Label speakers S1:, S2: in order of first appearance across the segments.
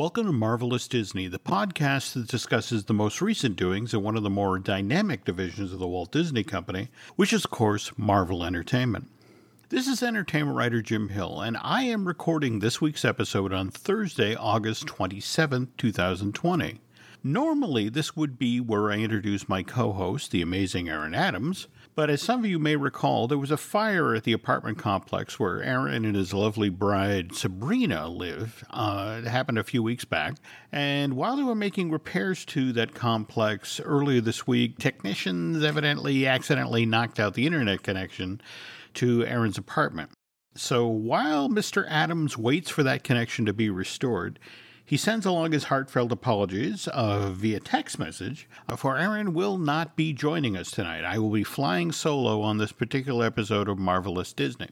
S1: Welcome to Marvelous Disney, the podcast that discusses the most recent doings in one of the more dynamic divisions of the Walt Disney Company, which is, of course, Marvel Entertainment. This is entertainment writer Jim Hill, and I am recording this week's episode on Thursday, August 27, 2020. Normally, this would be where I introduce my co host, the amazing Aaron Adams, but as some of you may recall, there was a fire at the apartment complex where Aaron and his lovely bride Sabrina live. Uh, it happened a few weeks back. And while they were making repairs to that complex earlier this week, technicians evidently accidentally knocked out the internet connection to Aaron's apartment. So while Mr. Adams waits for that connection to be restored, he sends along his heartfelt apologies uh, via text message, uh, for Aaron will not be joining us tonight. I will be flying solo on this particular episode of Marvelous Disney.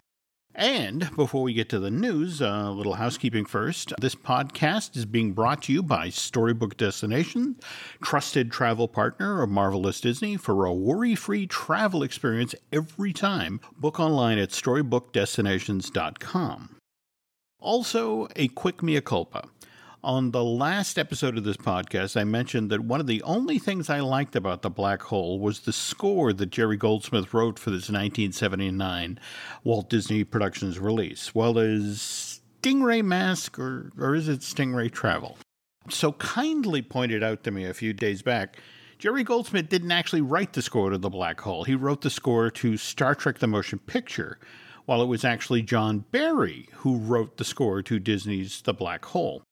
S1: And before we get to the news, uh, a little housekeeping first. This podcast is being brought to you by Storybook Destination, trusted travel partner of Marvelous Disney for a worry free travel experience every time. Book online at storybookdestinations.com. Also, a quick mea culpa. On the last episode of this podcast, I mentioned that one of the only things I liked about The Black Hole was the score that Jerry Goldsmith wrote for this 1979 Walt Disney Productions release. Well, is Stingray Mask or, or is it Stingray Travel? So kindly pointed out to me a few days back. Jerry Goldsmith didn't actually write the score to The Black Hole. He wrote the score to Star Trek The Motion Picture, while it was actually John Barry who wrote the score to Disney's The Black Hole.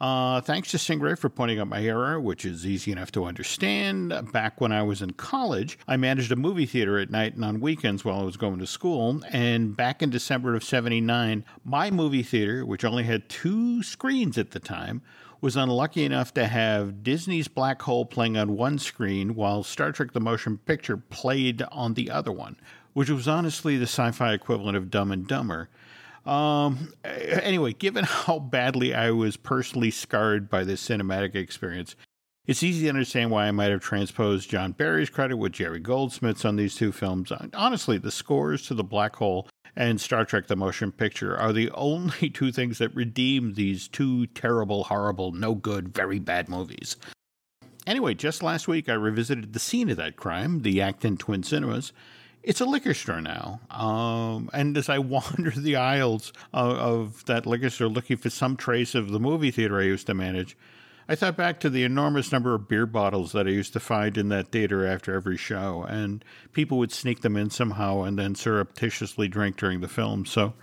S1: Uh, thanks to Stingray for pointing out my error, which is easy enough to understand. Back when I was in college, I managed a movie theater at night and on weekends while I was going to school. And back in December of 79, my movie theater, which only had two screens at the time, was unlucky enough to have Disney's Black Hole playing on one screen while Star Trek the Motion Picture played on the other one, which was honestly the sci fi equivalent of Dumb and Dumber. Um, anyway, given how badly I was personally scarred by this cinematic experience, it's easy to understand why I might have transposed John Barry's credit with Jerry Goldsmith's on these two films. Honestly, the scores to The Black Hole and Star Trek The Motion Picture are the only two things that redeem these two terrible, horrible, no good, very bad movies. Anyway, just last week I revisited the scene of that crime, the Acton Twin Cinemas, it's a liquor store now. Um, and as I wander the aisles of, of, that liquor store looking for some trace of the movie theater I used to manage, I thought back to the enormous number of beer bottles that I used to find in that theater after every show. And people would sneak them in somehow and then surreptitiously drink during the film. So,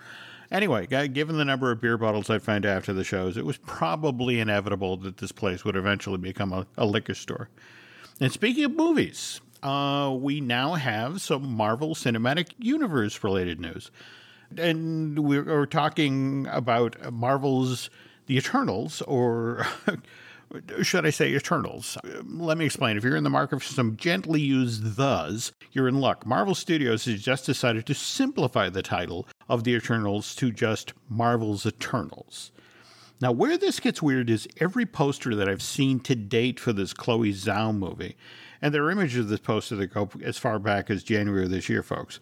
S1: anyway, given the number of beer bottles I'd find after the shows, it was probably inevitable that this place would eventually become a, a liquor store. And speaking of movies, uh, we now have some Marvel Cinematic Universe related news. And we're, talking about Marvel's The Eternals, or should I say Eternals? Let me explain. If you're in the market for some gently used thes, you're in luck. Marvel Studios has just decided to simplify the title of The Eternals to just Marvel's Eternals. Now, where this gets weird is every poster that I've seen to date for this Chloe Zhao movie, and there are images of this poster that go as far back as January of this year, folks.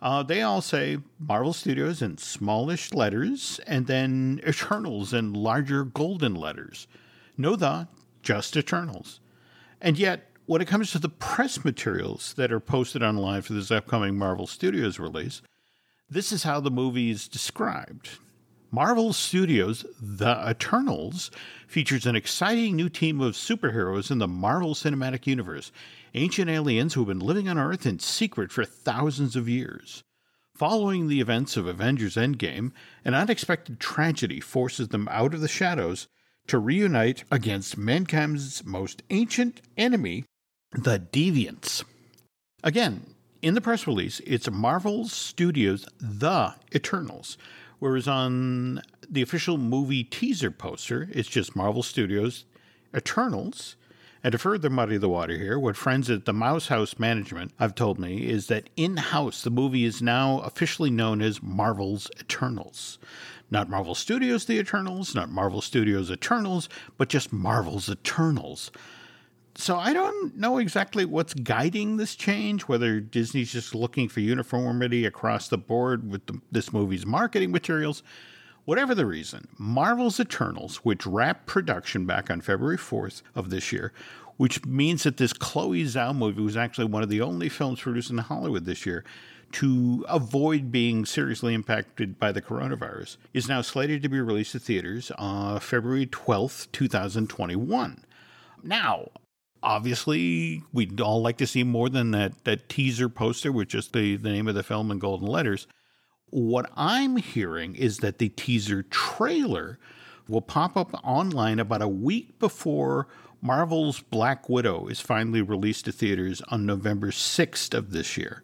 S1: Uh, they all say Marvel Studios in smallish letters, and then Eternals in larger golden letters. No the, just Eternals. And yet, when it comes to the press materials that are posted online for this upcoming Marvel Studios release, this is how the movie is described. Marvel Studios' The Eternals features an exciting new team of superheroes in the Marvel Cinematic Universe, ancient aliens who have been living on Earth in secret for thousands of years. Following the events of Avengers Endgame, an unexpected tragedy forces them out of the shadows to reunite against mankind's most ancient enemy, the Deviants. Again, in the press release, it's Marvel Studios' The Eternals, Whereas on the official movie teaser poster, it's just Marvel Studios Eternals. And to further muddy the water here, what friends at the Mouse House Management have told me is that in house, the movie is now officially known as Marvel's Eternals. Not Marvel Studios The Eternals, not Marvel Studios Eternals, but just Marvel's Eternals so I don't know exactly what's guiding this change, whether Disney's just looking for uniformity across the board with the, this movie's marketing materials, Whatever the reason, Marvel's Eternals, which wrapped production back on February 4th of this year, which means that this Chloe Zhao movie was actually one of the only films produced in Hollywood this year to avoid being seriously impacted by the coronavirus, is now slated to be released to theaters uh, February 12th, 2021. Now, obviously, we'd all like to see more than that, that teaser poster with just the, the name of the film in golden letters. What I'm hearing is that the teaser trailer will pop up online about a week before Marvel's Black Widow is finally released to theaters on November 6th of this year.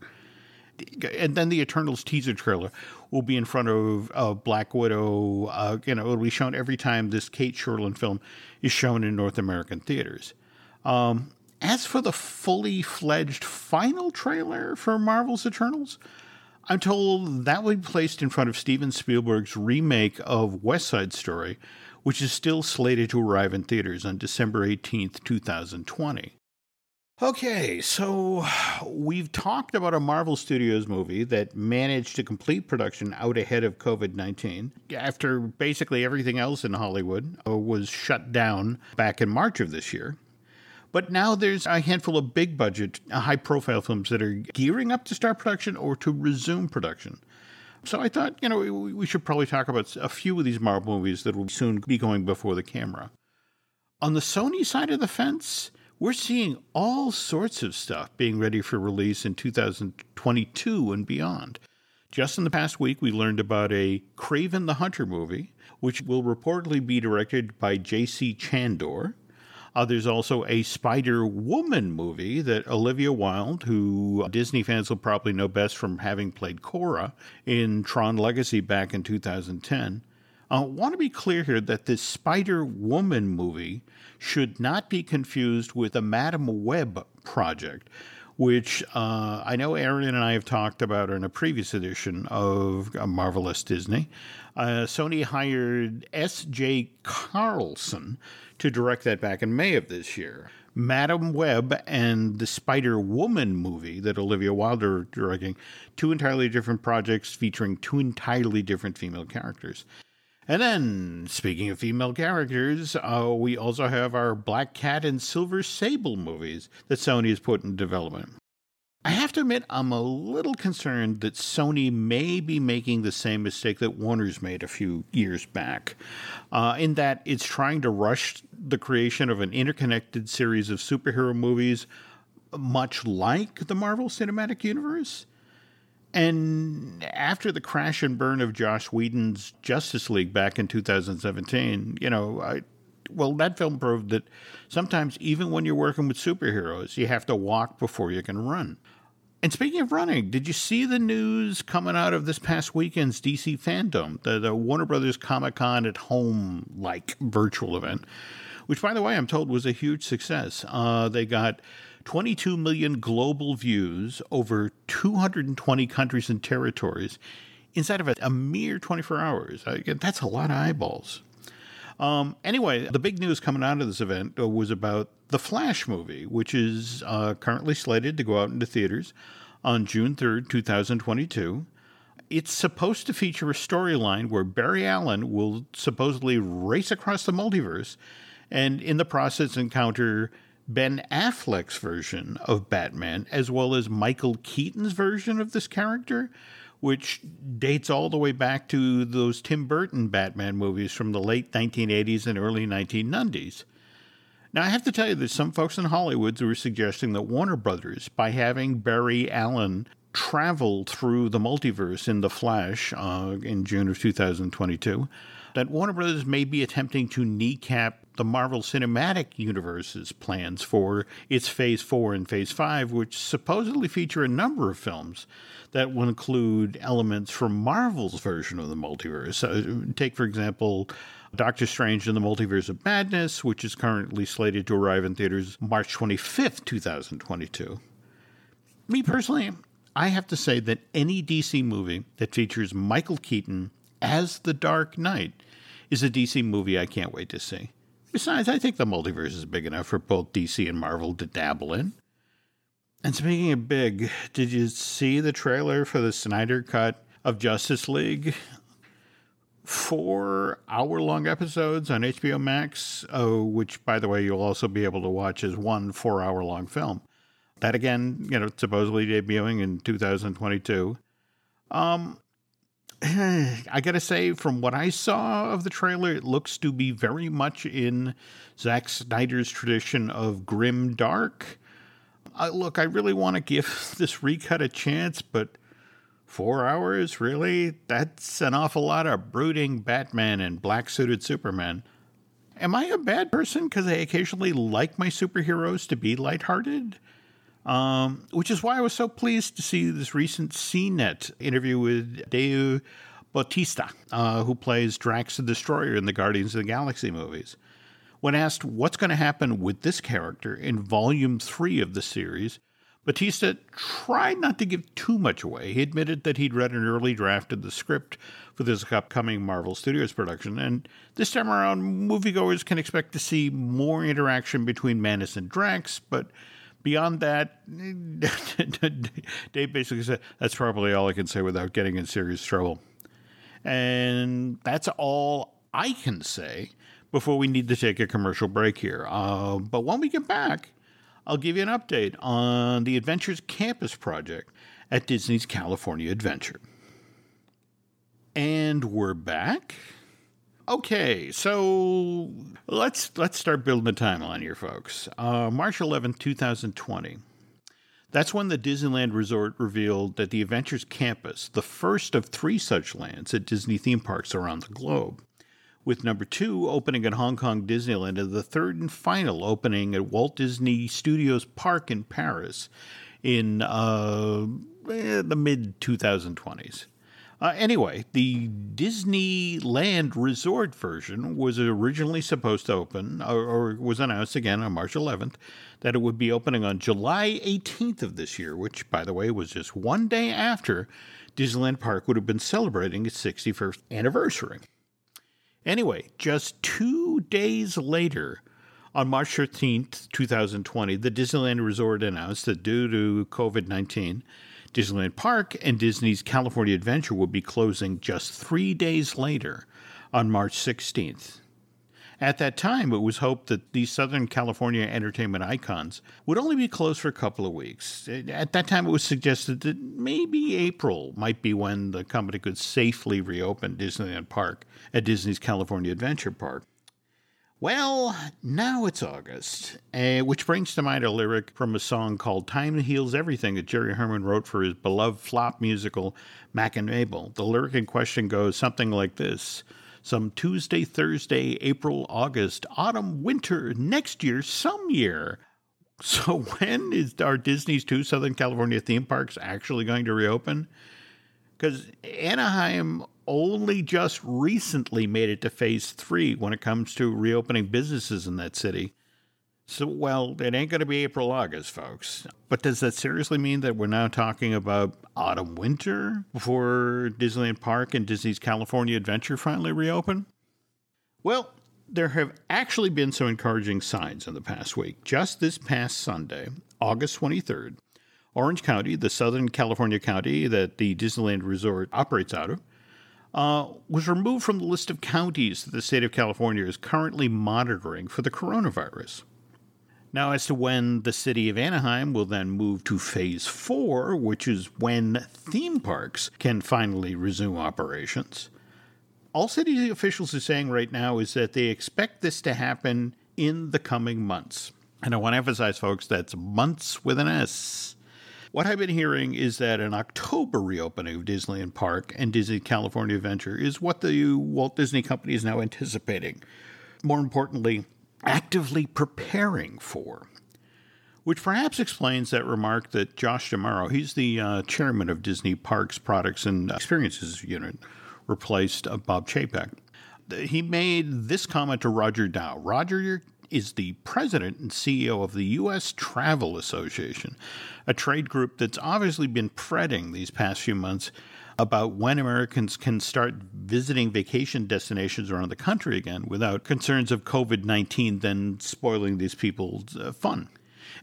S1: And then the Eternals teaser trailer will be in front of, Black Widow. Uh, you know, it'll be shown every time this Cate Shortland film is shown in North American theaters. Um, as for the fully fledged final trailer for Marvel's Eternals, I'm told that will be placed in front of Steven Spielberg's remake of West Side Story, which is still slated to arrive in theaters on December 18th, 2020. Okay, so we've talked about a Marvel Studios movie that managed to complete production out ahead of COVID 19 after basically everything else in Hollywood uh, was shut down back in March of this year. But now there's a handful of big budget, uh, high profile films that are gearing up to start production or to resume production. So I thought, you know, we should probably talk about a few of these Marvel movies that will soon be going before the camera. On the Sony side of the fence, we're seeing all sorts of stuff being ready for release in 2022 and beyond. Just in the past week, we learned about a Kraven the Hunter movie, which will reportedly be directed by J.C. Chandor. Uh, there's also a Spider Woman movie that Olivia Wilde, who Disney fans will probably know best from having played Cora in Tron Legacy back in 2010. I uh, want to be clear here that this Spider Woman movie should not be confused with a Madame Web project, which uh, I know Aaron and I have talked about in a previous edition of Marvelous Disney. Uh, Sony hired S.J. Clarkson to direct that back in May of this year. Madame Web and the Spider Woman movie that Olivia Wilde is directing, two entirely different projects featuring two entirely different female characters. And then, speaking of female characters, uh, we also have our Black Cat and Silver Sable movies that Sony has put in development. I have to admit, I'm a little concerned that Sony may be making the same mistake that Warner's made a few years back, uh, in that it's trying to rush the creation of an interconnected series of superhero movies, much like the Marvel Cinematic Universe. And after the crash and burn of Joss Whedon's Justice League back in 2017, you know, I, well, that film proved that sometimes, even when you're working with superheroes, you have to walk before you can run. And speaking of running, did you see the news coming out of this past weekend's DC Fandom, the, the Warner Brothers Comic Con at Home like virtual event, which, by the way, I'm told was a huge success. Uh, they got 22 million global views over 220 countries and territories inside of a, a mere 24 hours. That's a lot of eyeballs. Um, anyway, the big news coming out of this event uh, was about the Flash movie, which is uh, currently slated to go out into theaters on June 3rd, 2022. It's supposed to feature a storyline where Barry Allen will supposedly race across the multiverse and in the process encounter Ben Affleck's version of Batman as well as Michael Keaton's version of this character, which dates all the way back to those Tim Burton Batman movies from the late 1980s and early 1990s. Now, I have to tell you, that some folks in Hollywood were suggesting that Warner Brothers, by having Barry Allen travel through the multiverse in The Flash uh, in June of 2022, that Warner Brothers may be attempting to kneecap the Marvel Cinematic Universe's plans for its Phase 4 and Phase 5, which supposedly feature a number of films that will include elements from Marvel's version of the multiverse. Uh, take, for example, Doctor Strange in the Multiverse of Madness, which is currently slated to arrive in theaters March 25th, 2022. Me personally, I have to say that any DC movie that features Michael Keaton as the Dark Knight is a DC movie I can't wait to see. Besides, I think the multiverse is big enough for both DC and Marvel to dabble in. And speaking of big, did you see the trailer for the Snyder cut of Justice League? four hour long episodes on HBO Max, oh, which, by the way, you'll also be able to watch as one four hour long film. That again, you know, supposedly debuting in 2022. Um, I gotta say, from what I saw of the trailer, it looks to be very much in Zack Snyder's tradition of grim dark. Look, I really want to give this recut a chance, but four hours, really? That's an awful lot of brooding Batman and black suited Superman. Am I a bad person because I occasionally like my superheroes to be lighthearted? Um, which is why I was so pleased to see this recent CNET interview with Dave Bautista, uh, who plays Drax the Destroyer in the Guardians of the Galaxy movies. When asked what's going to happen with this character in Volume 3 of the series, Bautista tried not to give too much away. He admitted that he'd read an early draft of the script for this upcoming Marvel Studios production, and this time around, moviegoers can expect to see more interaction between Mantis and Drax, but beyond that, Dave basically said, that's probably all I can say without getting in serious trouble. And that's all I can say before we need to take a commercial break here. Uh, but when we get back, I'll give you an update on the Avengers Campus project at Disney's California Adventure. And we're back. Okay, so let's let's start building the timeline here, folks. Uh, March 11th, 2020. That's when the Disneyland Resort revealed that the Avengers Campus, the first of three such lands at Disney theme parks around the globe, with number two opening at Hong Kong Disneyland and the third and final opening at Walt Disney Studios Park in Paris in uh, eh, the mid 2020s. Uh, anyway, the Disneyland Resort version was originally supposed to open, or, or, was announced again on March 11th, that it would be opening on July 18th of this year, which, by the way, was just one day after Disneyland Park would have been celebrating its 61st anniversary. Anyway, just two days later, on March 13th, 2020, the Disneyland Resort announced that due to COVID 19, Disneyland Park and Disney's California Adventure will be closing just three days later on March 16th. At that time, it was hoped that these Southern California entertainment icons would only be closed for a couple of weeks. At that time, it was suggested that maybe April might be when the company could safely reopen Disneyland Park at Disney's California Adventure Park. Well, now it's August, uh, which brings to mind a lyric from a song called Time Heals Everything that Jerry Herman wrote for his beloved flop musical Mack and Mabel. The lyric in question goes something like this Some Tuesday, Thursday, April, August, autumn, winter, next year, some year. So, when is our Disney's two Southern California theme parks actually going to reopen? Because Anaheim only just recently made it to phase three when it comes to reopening businesses in that city. So, well, it ain't going to be April, August, folks. But does that seriously mean that we're now talking about autumn, winter before Disneyland Park and Disney's California Adventure finally reopen? Well, there have actually been some encouraging signs in the past week. Just this past Sunday, August 23rd, Orange County, the Southern California county that the Disneyland Resort operates out of, uh, was removed from the list of counties that the state of California is currently monitoring for the coronavirus. Now, as to when the city of Anaheim will then move to phase four, which is when theme parks can finally resume operations, all city officials are saying right now is that they expect this to happen in the coming months. And I want to emphasize, folks, that's months with an S. What I've been hearing is that an October reopening of Disneyland Park and Disney California Adventure is what the Walt Disney Company is now anticipating. More importantly, actively preparing for. Which perhaps explains that remark that Josh D'Amaro, he's the uh, chairman of Disney Parks Products and Experiences Unit, replaced uh, Bob Chapek. He made this comment to Roger Dow. Roger is the president and CEO of the U.S. Travel Association, a trade group that's obviously been fretting these past few months about when Americans can start visiting vacation destinations around the country again without concerns of COVID 19 then spoiling these people's uh, fun.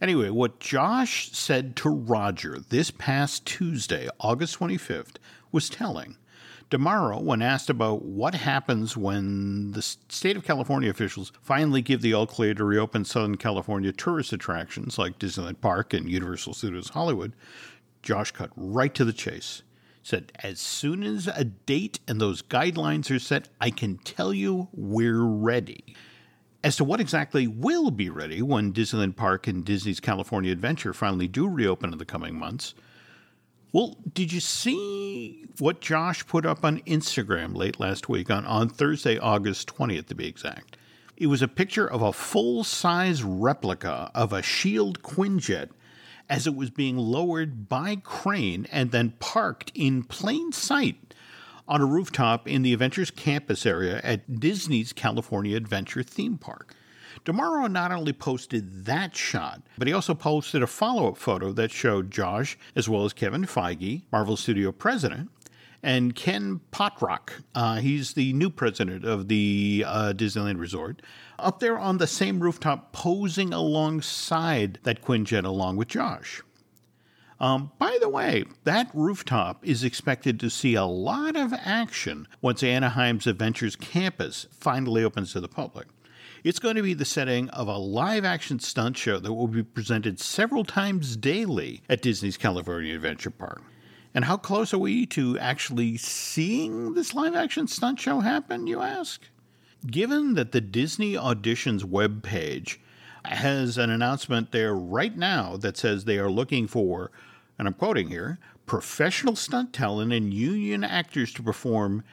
S1: Anyway, what Josh said to Roger this past Tuesday, August 25th, was telling. Tomorrow, when asked about what happens when the state of California officials finally give the all clear to reopen Southern California tourist attractions like Disneyland Park and Universal Studios Hollywood, Josh cut right to the chase. Said, as soon as a date and those guidelines are set, I can tell you we're ready. As to what exactly will be ready when Disneyland Park and Disney's California Adventure finally do reopen in the coming months, well, did you see what Josh put up on Instagram late last week on, on Thursday, August 20th to be exact? It was a picture of a full size replica of a Shield Quinjet as it was being lowered by crane and then parked in plain sight on a rooftop in the Avengers campus area at Disney's California Adventure theme park. D'Amaro not only posted that shot, but he also posted a follow up photo that showed Josh, as well as Kevin Feige, Marvel Studio president, and Ken Potrock. Uh, he's the new president of the uh, Disneyland Resort, up there on the same rooftop, posing alongside that Quinjet along with Josh. Um, by the way, that rooftop is expected to see a lot of action once Anaheim's Avengers campus finally opens to the public. It's going to be the setting of a live action stunt show that will be presented several times daily at Disney's California Adventure Park. And how close are we to actually seeing this live action stunt show happen, you ask? Given that the Disney Auditions webpage has an announcement there right now that says they are looking for, and I'm quoting here, professional stunt talent and union actors to perform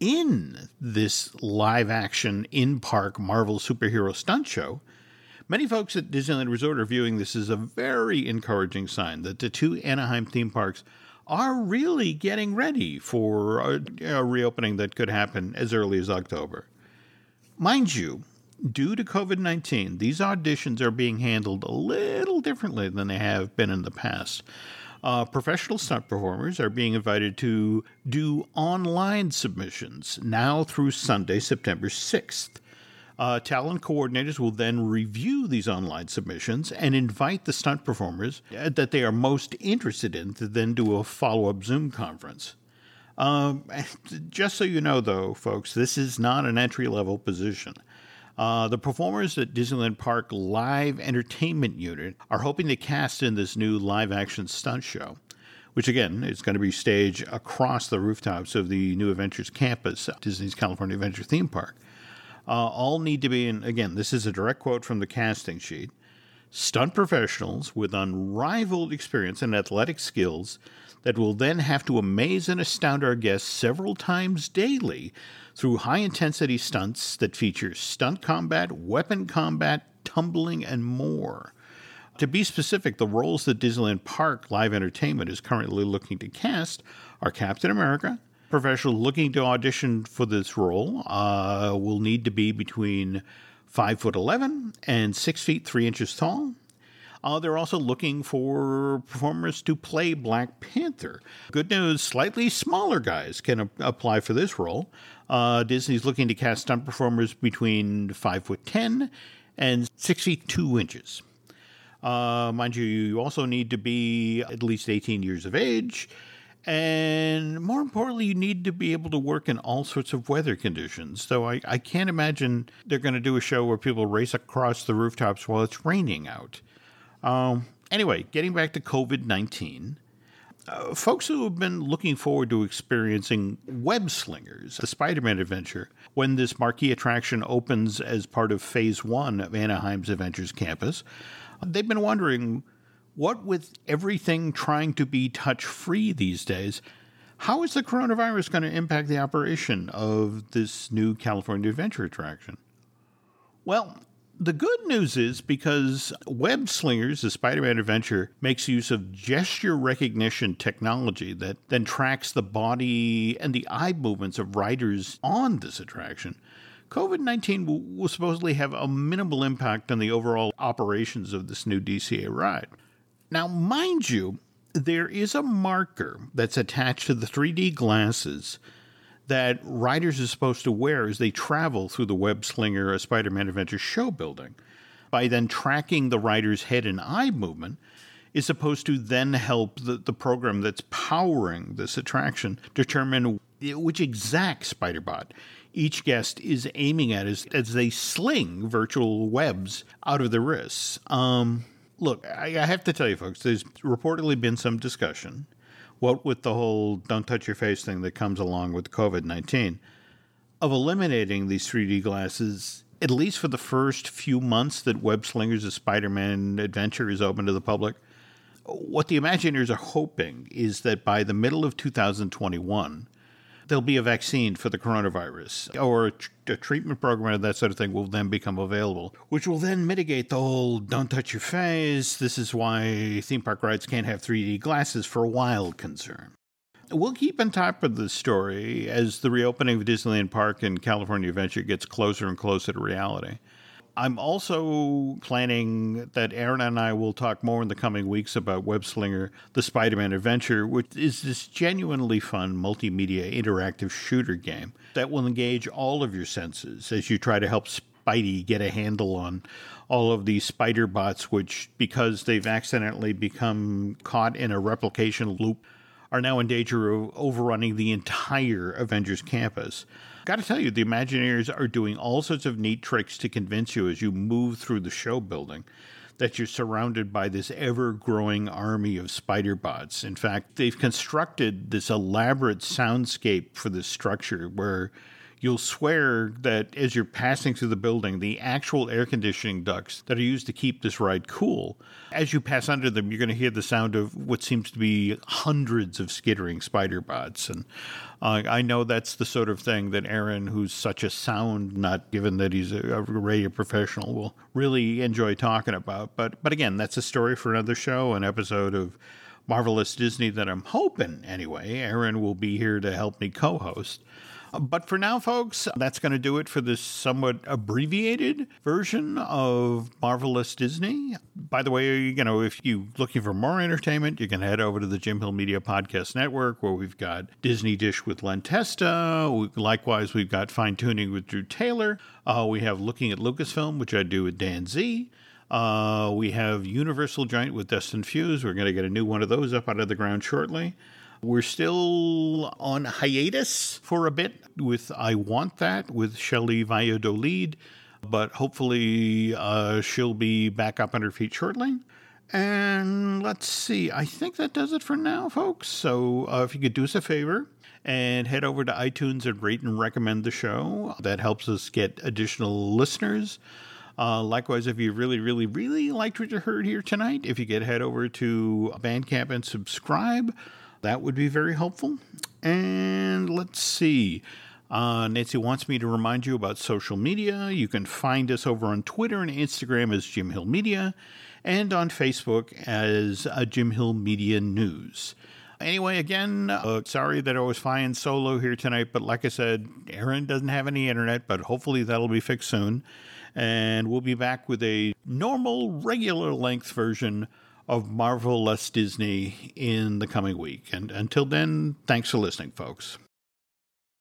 S1: in this live action in park Marvel superhero stunt show, many folks at Disneyland Resort are viewing this as a very encouraging sign that the two Anaheim theme parks are really getting ready for a, a reopening that could happen as early as October. Mind you, due to COVID 19, these auditions are being handled a little differently than they have been in the past. Uh, professional stunt performers are being invited to do online submissions now through Sunday, September 6th. Uh, talent coordinators will then review these online submissions and invite the stunt performers that they are most interested in to then do a follow up Zoom conference. Um, just so you know, though, folks, this is not an entry level position. Uh, the performers at Disneyland Park Live Entertainment Unit are hoping to cast in this new live action stunt show, which again is going to be staged across the rooftops of the New Avengers campus, Disney's California Adventure theme park. Uh, all need to be, in, again, this is a direct quote from the casting sheet stunt professionals with unrivaled experience and athletic skills that will then have to amaze and astound our guests several times daily through high intensity stunts that feature stunt combat, weapon combat, tumbling, and more. To be specific, the roles that Disneyland Park Live Entertainment is currently looking to cast are Captain America. Professionals looking to audition for this role uh, will need to be between 5 foot 11 and 6 feet 3 inches tall. Uh, they're also looking for performers to play Black Panther. Good news slightly smaller guys can a- apply for this role. Uh, Disney's looking to cast stunt performers between 5 foot 10 and 6 feet 2 inches. Uh, mind you, you also need to be at least 18 years of age. And more importantly, you need to be able to work in all sorts of weather conditions. So I, I can't imagine they're going to do a show where people race across the rooftops while it's raining out. Um, anyway, getting back to COVID 19. Uh, folks who have been looking forward to experiencing Web Slingers, the Spider Man adventure, when this marquee attraction opens as part of Phase 1 of Anaheim's Avengers campus, they've been wondering what with everything trying to be touch free these days, how is the coronavirus going to impact the operation of this new California Adventure attraction? Well, the good news is because Web Slingers, the Spider Man adventure, makes use of gesture recognition technology that then tracks the body and the eye movements of riders on this attraction. COVID 19 will, will supposedly have a minimal impact on the overall operations of this new DCA ride. Now, mind you, there is a marker that's attached to the 3D glasses that riders are supposed to wear as they travel through the web slinger a Spider Man Adventure show building. By then tracking the rider's head and eye movement, is supposed to then help the, the program that's powering this attraction determine which exact Spiderbot each guest is aiming at as, as they sling virtual webs out of their wrists. Um, look, I, I have to tell you, folks, there's reportedly been some discussion, what with the whole don't touch your face thing that comes along with COVID 19, of eliminating these 3D glasses, at least for the first few months that Web Slingers, Spider Man adventure, is open to the public. What the Imagineers are hoping is that by the middle of 2021, there'll be a vaccine for the coronavirus or a, tr- a, treatment program and that sort of thing will then become available, which will then mitigate the whole don't touch your face. This is why theme park rides can't have 3D glasses for a while concern. We'll keep on top of the story as the reopening of Disneyland Park and California Adventure gets closer and closer to reality. I'm also planning that Aaron and I will talk more in the coming weeks about Web Slinger, the Spider Man adventure, which is this genuinely fun multimedia interactive shooter game that will engage all of your senses as you try to help Spidey get a handle on all of these spider bots, which, because they've accidentally become caught in a replication loop, are now in danger of overrunning the entire Avengers campus. Got to tell you, the Imagineers are doing all sorts of neat tricks to convince you as you move through the show building that you're surrounded by this ever growing army of spider bots. In fact, they've constructed this elaborate soundscape for this structure where you'll swear that as you're passing through the building, the actual air conditioning ducts that are used to keep this ride cool, as you pass under them, you're going to hear the sound of what seems to be hundreds of skittering spider bots. And uh, I know that's the sort of thing that Aaron, who's such a sound nut, given that he's a, a radio professional, will really enjoy talking about. But but again, that's a story for another show, an episode of Marvelous Disney that I'm hoping, anyway, Aaron will be here to help me co host. But for now, folks, that's going to do it for this somewhat abbreviated version of Marvelous Disney. By the way, you know, if you're looking for more entertainment, you can head over to the Jim Hill Media Podcast Network, where we've got Disney Dish with Len Testa. Likewise, we've got Fine Tuning with Drew Taylor. Uh, we have Looking at Lucasfilm, which I do with Dan Z. Uh, we have Universal Giant with Dustin Fuse. We're going to get a new one of those up out of the ground shortly. We're still on hiatus for a bit with I Want That with Shelley Valladolid, but hopefully uh, she'll be back up on her feet shortly. And let's see, I think that does it for now, folks. So uh, if you could do us a favor and head over to iTunes and rate and recommend the show, that helps us get additional listeners. Uh, likewise, if you really, really, really liked what you heard here tonight, if you could head over to Bandcamp and subscribe, that would be very helpful. And let's see. Uh, Nancy wants me to remind you about social media. You can find us over on Twitter and Instagram as Jim Hill Media and on Facebook as uh, Jim Hill Media News. Anyway, again, uh, sorry that I was flying solo here tonight, but like I said, Aaron doesn't have any internet, but hopefully that'll be fixed soon. And we'll be back with a normal, regular length version of Marvelous Disney in the coming week. And until then, thanks for listening, folks.